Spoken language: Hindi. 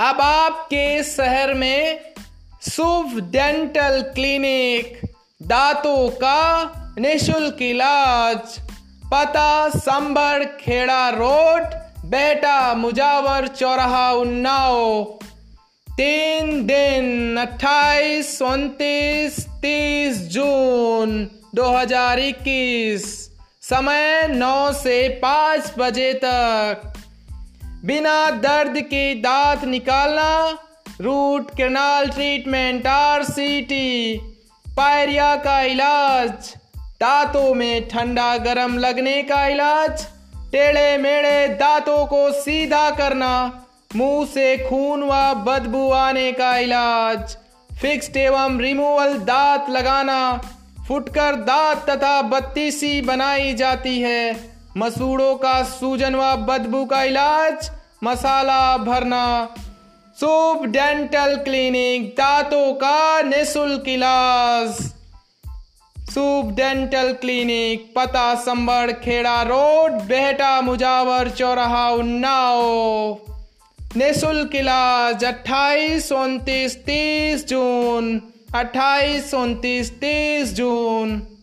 अब आपके शहर में शुभ डेंटल क्लिनिक दांतों का निशुल्क इलाज। पता संबर खेड़ा रोड, बेटा मुजावर चौराहा उन्नाव। तीन दिन अट्ठाईस, उनतीस, तीस जून 2021 समय नौ से पाँच बजे तक। बिना दर्द के दांत निकालना root canal treatment R C T pyorrhoea का इलाज, दांतों में ठंडा गरम लगने का इलाज टेढ़े मेढ़े दांतों को सीधा करना, मुँह से खून व बदबू आने का इलाज फिक्स्ड एवं रिमूवल दांत लगाना, फुटकर दांत तथा बत्तीसी बनाई जाती है। मसूड़ों का सूजन व बदबू का इलाज, मसाला भरना, सूप डेंटल क्लिनिक, दांतों का निशुल्क इलाज। सूप डेंटल क्लिनिक, पता संबड़ खेड़ा रोड, बेहटा मुजावर चौराहा उन्नाव निशुल्क इलाज, अट्ठाईस उनतीस तीस जून, अट्ठाईस उनतीस तीस जून।